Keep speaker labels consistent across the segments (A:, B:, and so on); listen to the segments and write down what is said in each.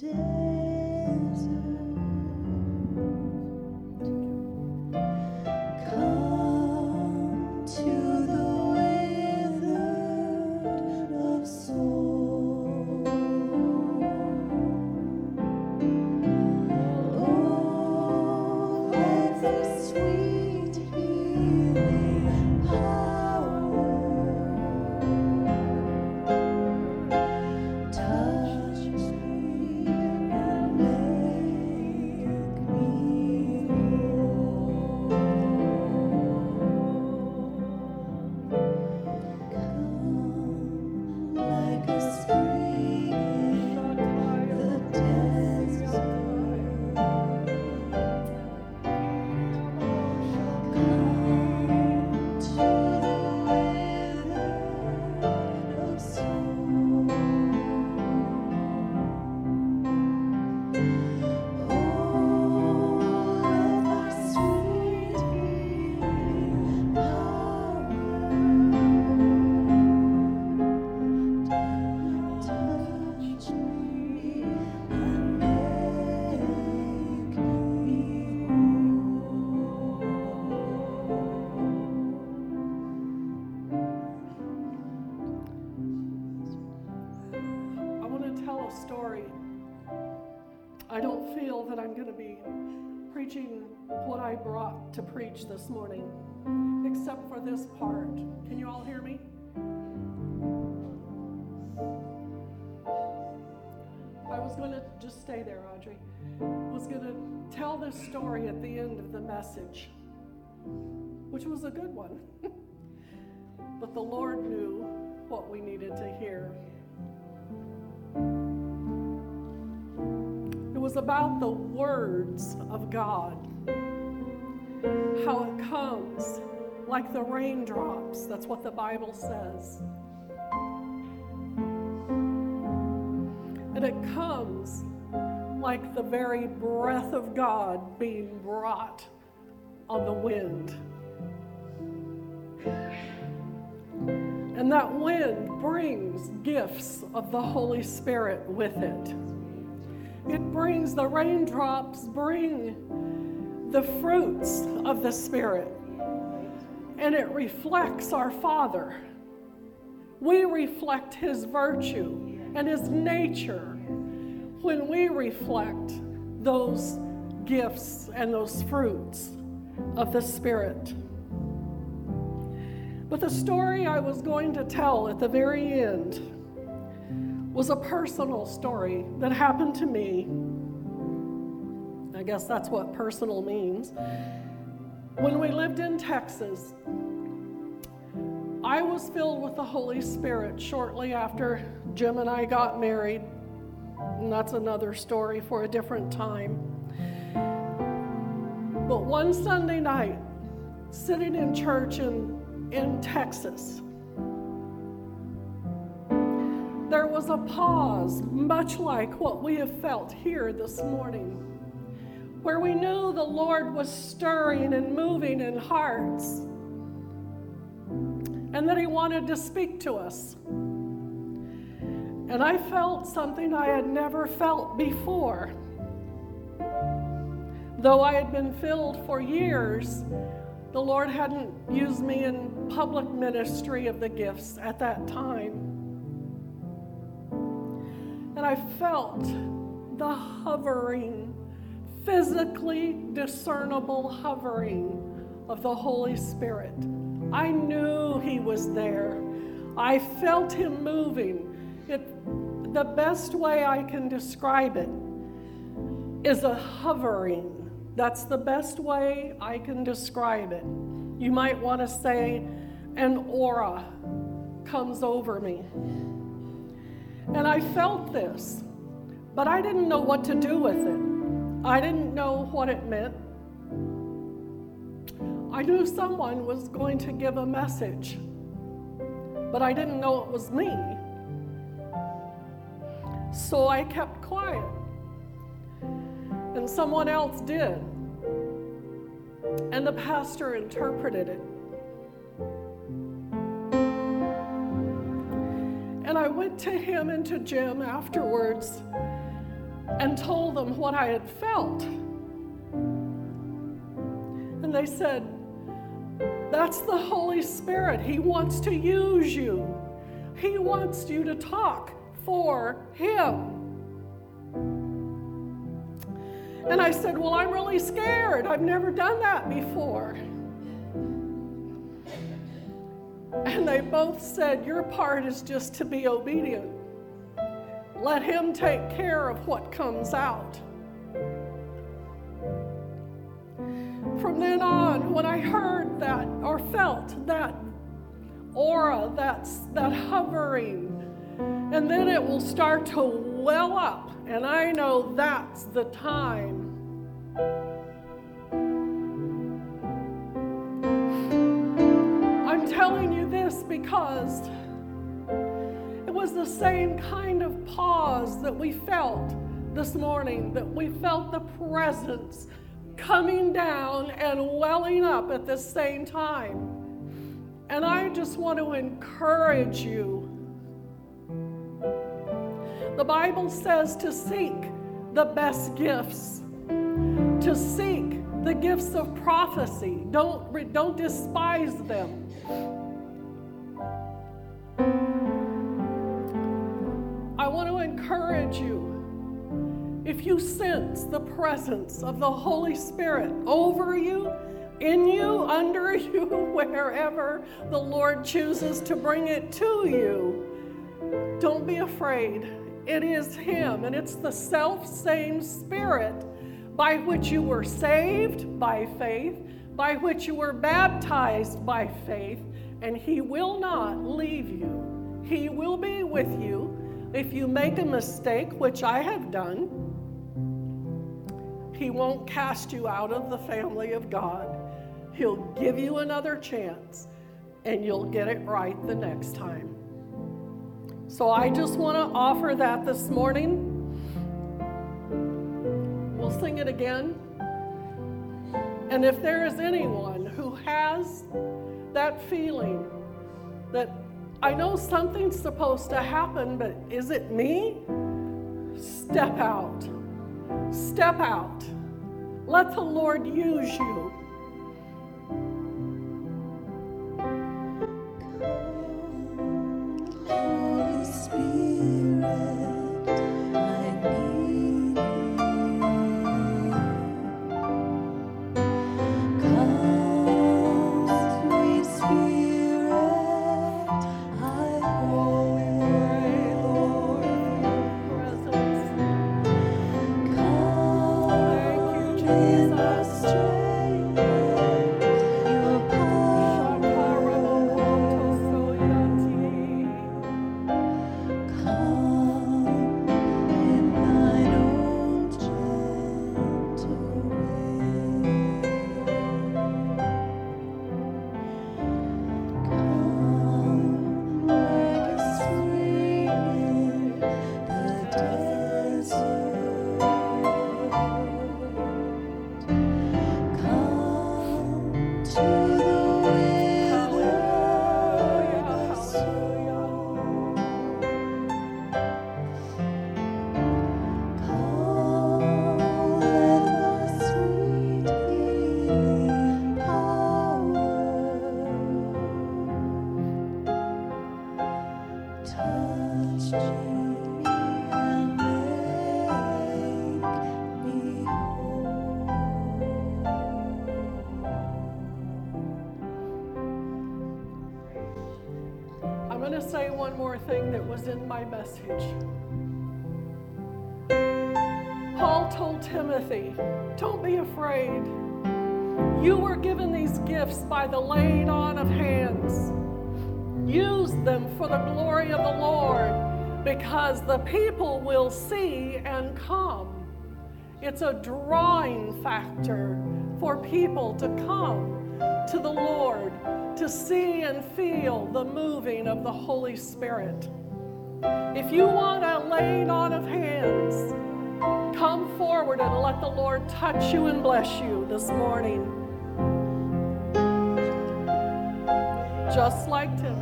A: to preach this morning, except for this part. Can you all hear me? I was going to just stay there, Audrey. I was going to tell this story at the end of the message, which was a good one. but the Lord knew what we needed to hear. It was about the words of God how it comes like the raindrops. That's what the Bible says. And it comes like the very breath of God being brought on the wind. And that wind brings gifts of the Holy Spirit with it. It brings the raindrops, bring the fruits of the Spirit, and it reflects our Father. We reflect His virtue and His nature when we reflect those gifts and those fruits of the Spirit. But the story I was going to tell at the very end was a personal story that happened to me guess that's what personal means. When we lived in Texas, I was filled with the Holy Spirit shortly after Jim and I got married. And that's another story for a different time. But one Sunday night, sitting in church in, in Texas, there was a pause, much like what we have felt here this morning where we knew the Lord was stirring and moving in hearts and that He wanted to speak to us. And I felt something I had never felt before. Though I had been filled for years, the Lord hadn't used me in public ministry of the gifts at that time. And I felt the hovering physically discernible hovering of the Holy Spirit. I knew He was there. I felt Him moving. It, the best way I can describe it is a hovering. That's the best way I can describe it. You might want to say, an aura comes over me. And I felt this, but I didn't know what to do with it. I didn't know what it meant. I knew someone was going to give a message, but I didn't know it was me. So I kept quiet. And someone else did. And the pastor interpreted it. And I went to him and to Jim afterwards and told them what I had felt. And they said, That's the Holy Spirit. He wants to use you, He wants you to talk for Him. And I said, Well, I'm really scared. I've never done that before. And they both said, Your part is just to be obedient. Let Him take care of what comes out. From then on, when I heard that or felt that aura, that's that hovering, and then it will start to well up, and I know that's the time. I'm telling you this because was the same kind of pause that we felt this morning, that we felt the presence coming down and welling up at the same time. And I just want to encourage you. The Bible says to seek the best gifts, to seek the gifts of prophecy. Don't, don't despise them. Want to encourage you if you sense the presence of the Holy Spirit over you, in you, under you, wherever the Lord chooses to bring it to you, don't be afraid. It is Him, and it's the self same Spirit by which you were saved by faith, by which you were baptized by faith, and He will not leave you. He will be with you. If you make a mistake, which I have done, he won't cast you out of the family of God. He'll give you another chance and you'll get it right the next time. So I just want to offer that this morning. We'll sing it again. And if there is anyone who has that feeling that I know something's supposed to happen, but is it me? Step out. Step out. Let the Lord use you. Timothy, don't be afraid. You were given these gifts by the laying on of hands. Use them for the glory of the Lord because the people will see and come. It's a drawing factor for people to come to the Lord to see and feel the moving of the Holy Spirit. If you want a laying on of hands, Come forward and let the Lord touch you and bless you this morning. Just like Timothy.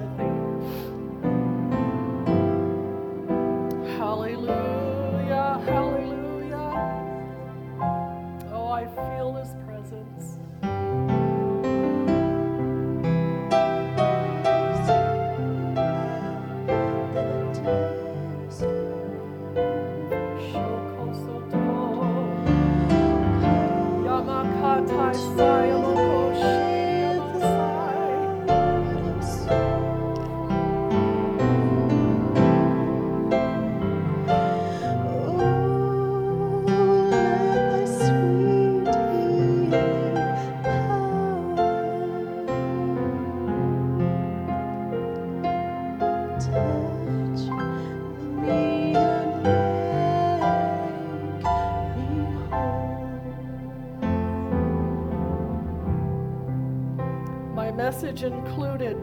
A: Message included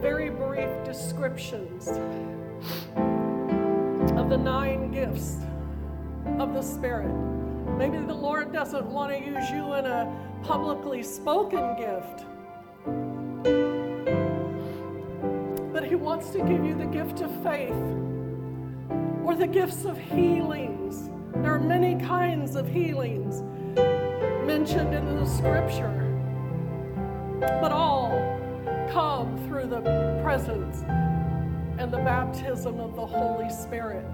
A: very brief descriptions of the nine gifts of the Spirit. Maybe the Lord doesn't want to use you in a publicly spoken gift, but He wants to give you the gift of faith or the gifts of healings. There are many kinds of healings mentioned in the scripture but all come through the presence and the baptism of the Holy Spirit.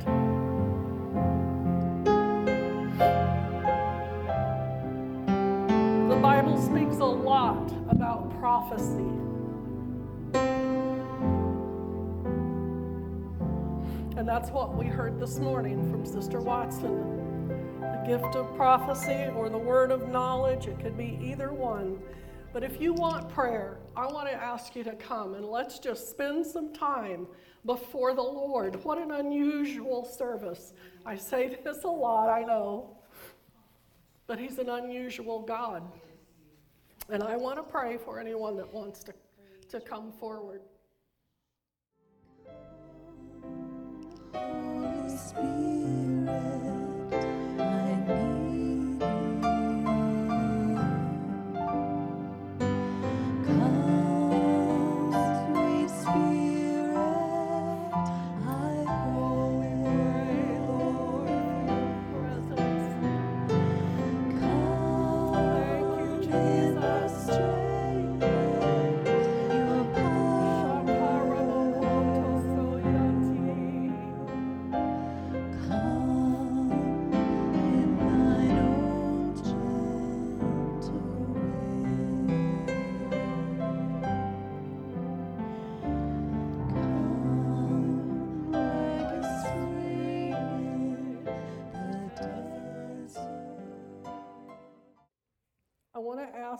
A: The Bible speaks a lot about prophecy. And that's what we heard this morning from Sister Watson. The gift of prophecy or the word of knowledge, it could be either one. But if you want prayer, I want to ask you to come and let's just spend some time before the Lord. What an unusual service. I say this a lot, I know, but He's an unusual God. And I want to pray for anyone that wants to, to come forward.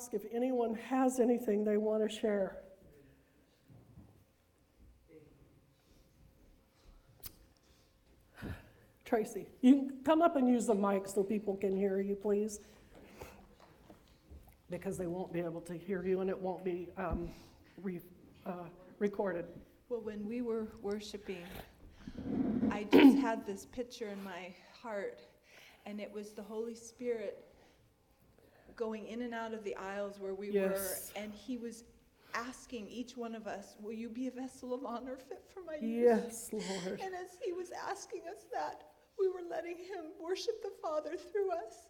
A: Ask if anyone has anything they want to share. Tracy, you can come up and use the mic so people can hear you, please. Because they won't be able to hear you and it won't be um, re, uh, recorded.
B: Well, when we were worshiping, I just had this picture in my heart, and it was the Holy Spirit going in and out of the aisles where we yes. were, and he was asking each one of us, Will you be a vessel of honor fit for my use?
A: Yes, Lord.
B: And as he was asking us that, we were letting him worship the Father through us.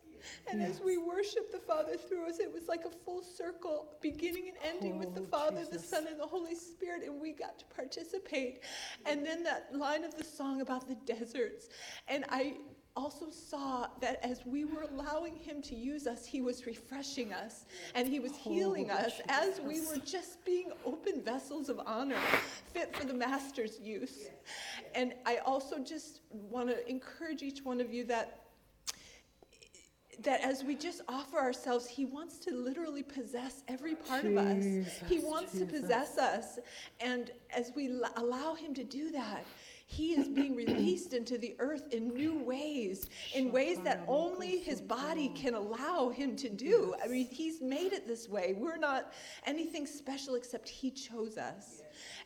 B: And yes. as we worship the Father through us, it was like a full circle, beginning and ending oh, with the oh, Father, Jesus. the Son, and the Holy Spirit, and we got to participate. And then that line of the song about the deserts. And I also saw that as we were allowing him to use us, he was refreshing us and he was healing oh, us as we were just being open vessels of honor, fit for the master's use. And I also just want to encourage each one of you that that as we just offer ourselves, He wants to literally possess every part Jesus, of us. He wants Jesus. to possess us. And as we allow Him to do that, he is being released into the earth in new ways, in ways that only his body can allow him to do. I mean, he's made it this way. We're not anything special except he chose us.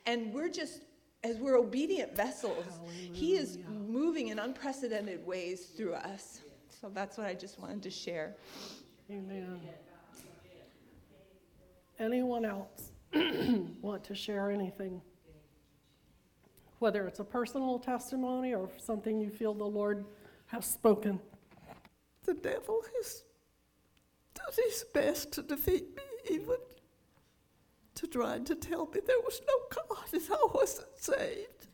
B: And we're just as we're obedient vessels, He is moving in unprecedented ways through us. So that's what I just wanted to share.
A: Amen. Anyone else want to share anything? Whether it's a personal testimony or something you feel the Lord has spoken.
C: The devil has done his best to defeat me, even to try to tell me there was no God and I wasn't saved.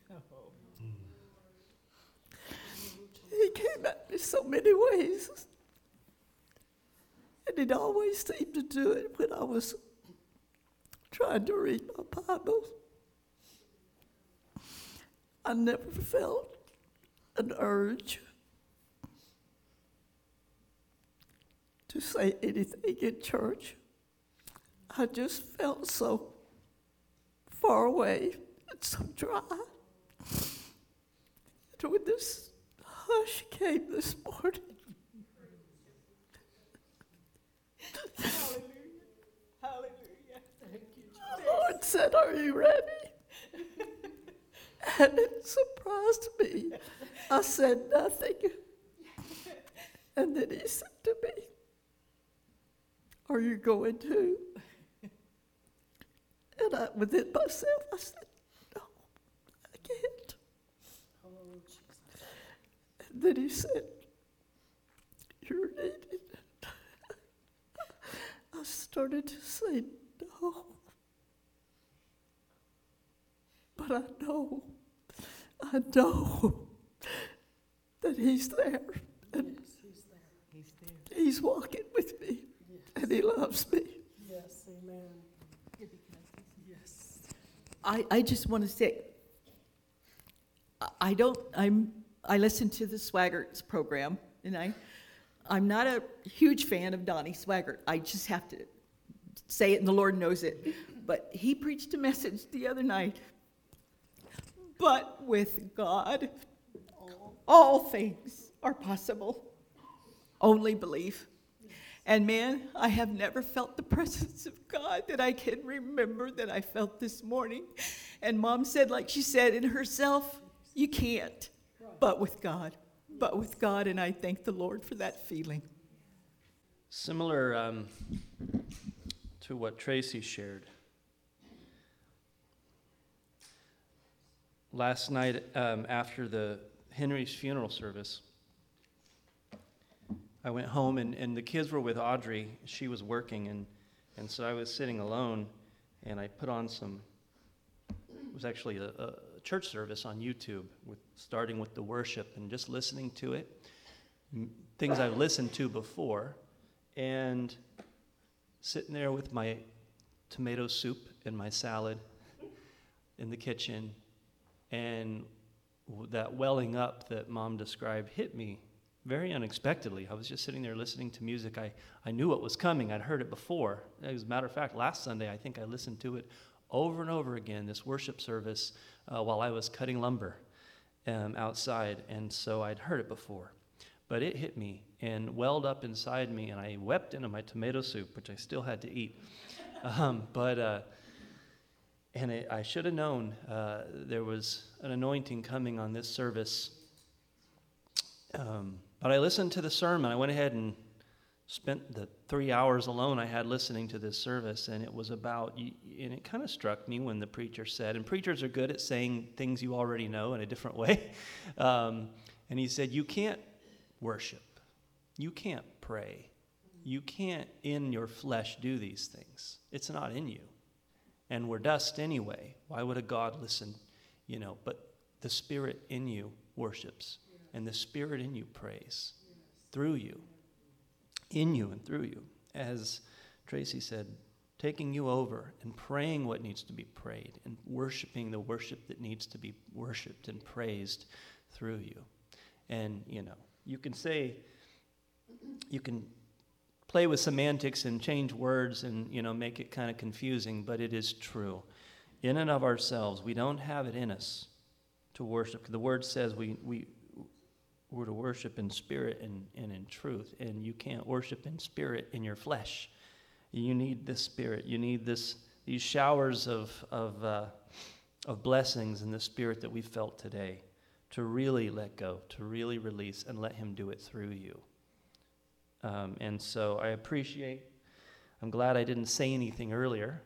C: He came at me so many ways. And he'd always seem to do it when I was trying to read my Bible. I never felt an urge to say anything in church. I just felt so far away and so dry. And when this hush came this morning, hallelujah thank you the Lord said, Are you ready? And it surprised me. I said nothing. And then he said to me, Are you going to? And I, within myself, I said, No, I can't. And then he said, You're needed. I started to say no. But I know, I know that he's there. And he's walking with me. And he loves me.
A: Yes, amen. Yes.
D: I, I just want to say, I- I don't, I'm, I listen to the Swaggarts program, and I, I'm not a huge fan of Donnie Swaggart. I just have to say it, and the Lord knows it. But he preached a message the other night. But with God, all things are possible. Only believe. And man, I have never felt the presence of God that I can remember that I felt this morning. And mom said, like she said in herself, you can't, but with God, but with God. And I thank the Lord for that feeling.
E: Similar um, to what Tracy shared. Last night, um, after the Henry's funeral service, I went home and, and the kids were with Audrey. She was working, and, and so I was sitting alone, and I put on some. It was actually a, a church service on YouTube, with starting with the worship and just listening to it. Things I've listened to before, and sitting there with my tomato soup and my salad in the kitchen, and that welling up that mom described hit me very unexpectedly. I was just sitting there listening to music. I, I knew what was coming, I'd heard it before. As a matter of fact, last Sunday, I think I listened to it over and over again, this worship service, uh, while I was cutting lumber um, outside, and so I'd heard it before. But it hit me and welled up inside me, and I wept into my tomato soup, which I still had to eat. Um, but uh, and it, I should have known uh, there was an anointing coming on this service. Um, but I listened to the sermon. I went ahead and spent the three hours alone I had listening to this service, and it was about, and it kind of struck me when the preacher said, and preachers are good at saying things you already know in a different way. Um, and he said, You can't worship, you can't pray, you can't in your flesh do these things. It's not in you. And we're dust anyway. Why would a God listen? You know, but the Spirit in you worships, and the Spirit in you prays through you in you and through you. As Tracy said, taking you over and praying what needs to be prayed and worshiping the worship that needs to be worshiped and praised through you. And, you know, you can say, you can play with semantics and change words and, you know, make it kind of confusing, but it is true. In and of ourselves, we don't have it in us to worship. The word says we, we, we're to worship in spirit and, and in truth. And you can't worship in spirit in your flesh. You need this spirit. You need this these showers of of uh, of blessings in the spirit that we felt today to really let go, to really release, and let Him do it through you. Um, and so I appreciate. I'm glad I didn't say anything earlier.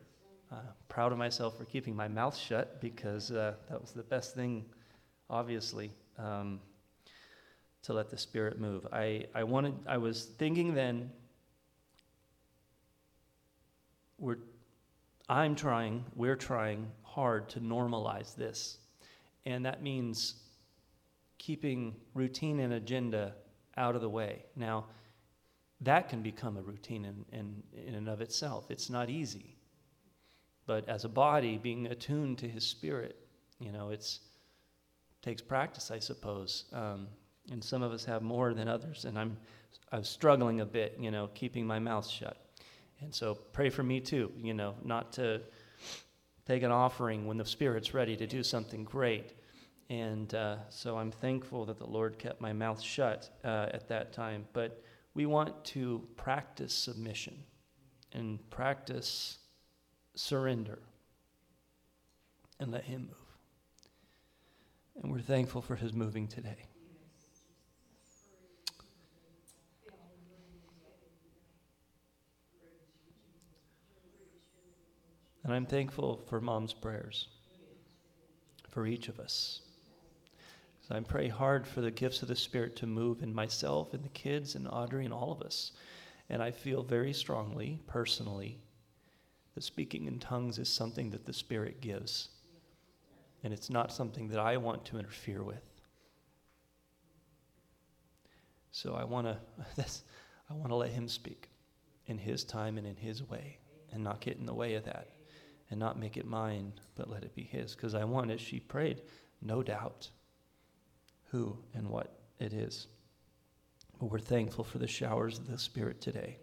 E: Uh, proud of myself for keeping my mouth shut because uh, that was the best thing, obviously. Um, to let the Spirit move. I, I wanted, I was thinking then, we're, I'm trying, we're trying hard to normalize this. And that means keeping routine and agenda out of the way. Now, that can become a routine in, in, in and of itself. It's not easy. But as a body, being attuned to his spirit, you know, it's takes practice, I suppose. Um, and some of us have more than others. And I'm, I'm struggling a bit, you know, keeping my mouth shut. And so pray for me too, you know, not to take an offering when the Spirit's ready to do something great. And uh, so I'm thankful that the Lord kept my mouth shut uh, at that time. But we want to practice submission and practice surrender and let Him move. And we're thankful for His moving today. And I'm thankful for mom's prayers for each of us. So I pray hard for the gifts of the Spirit to move in myself and the kids and Audrey and all of us. And I feel very strongly, personally, that speaking in tongues is something that the Spirit gives. And it's not something that I want to interfere with. So I want to I want to let him speak in his time and in his way and not get in the way of that and not make it mine, but let it be his because I want as she prayed, no doubt who and what it is. But we're thankful for the showers of the Spirit today.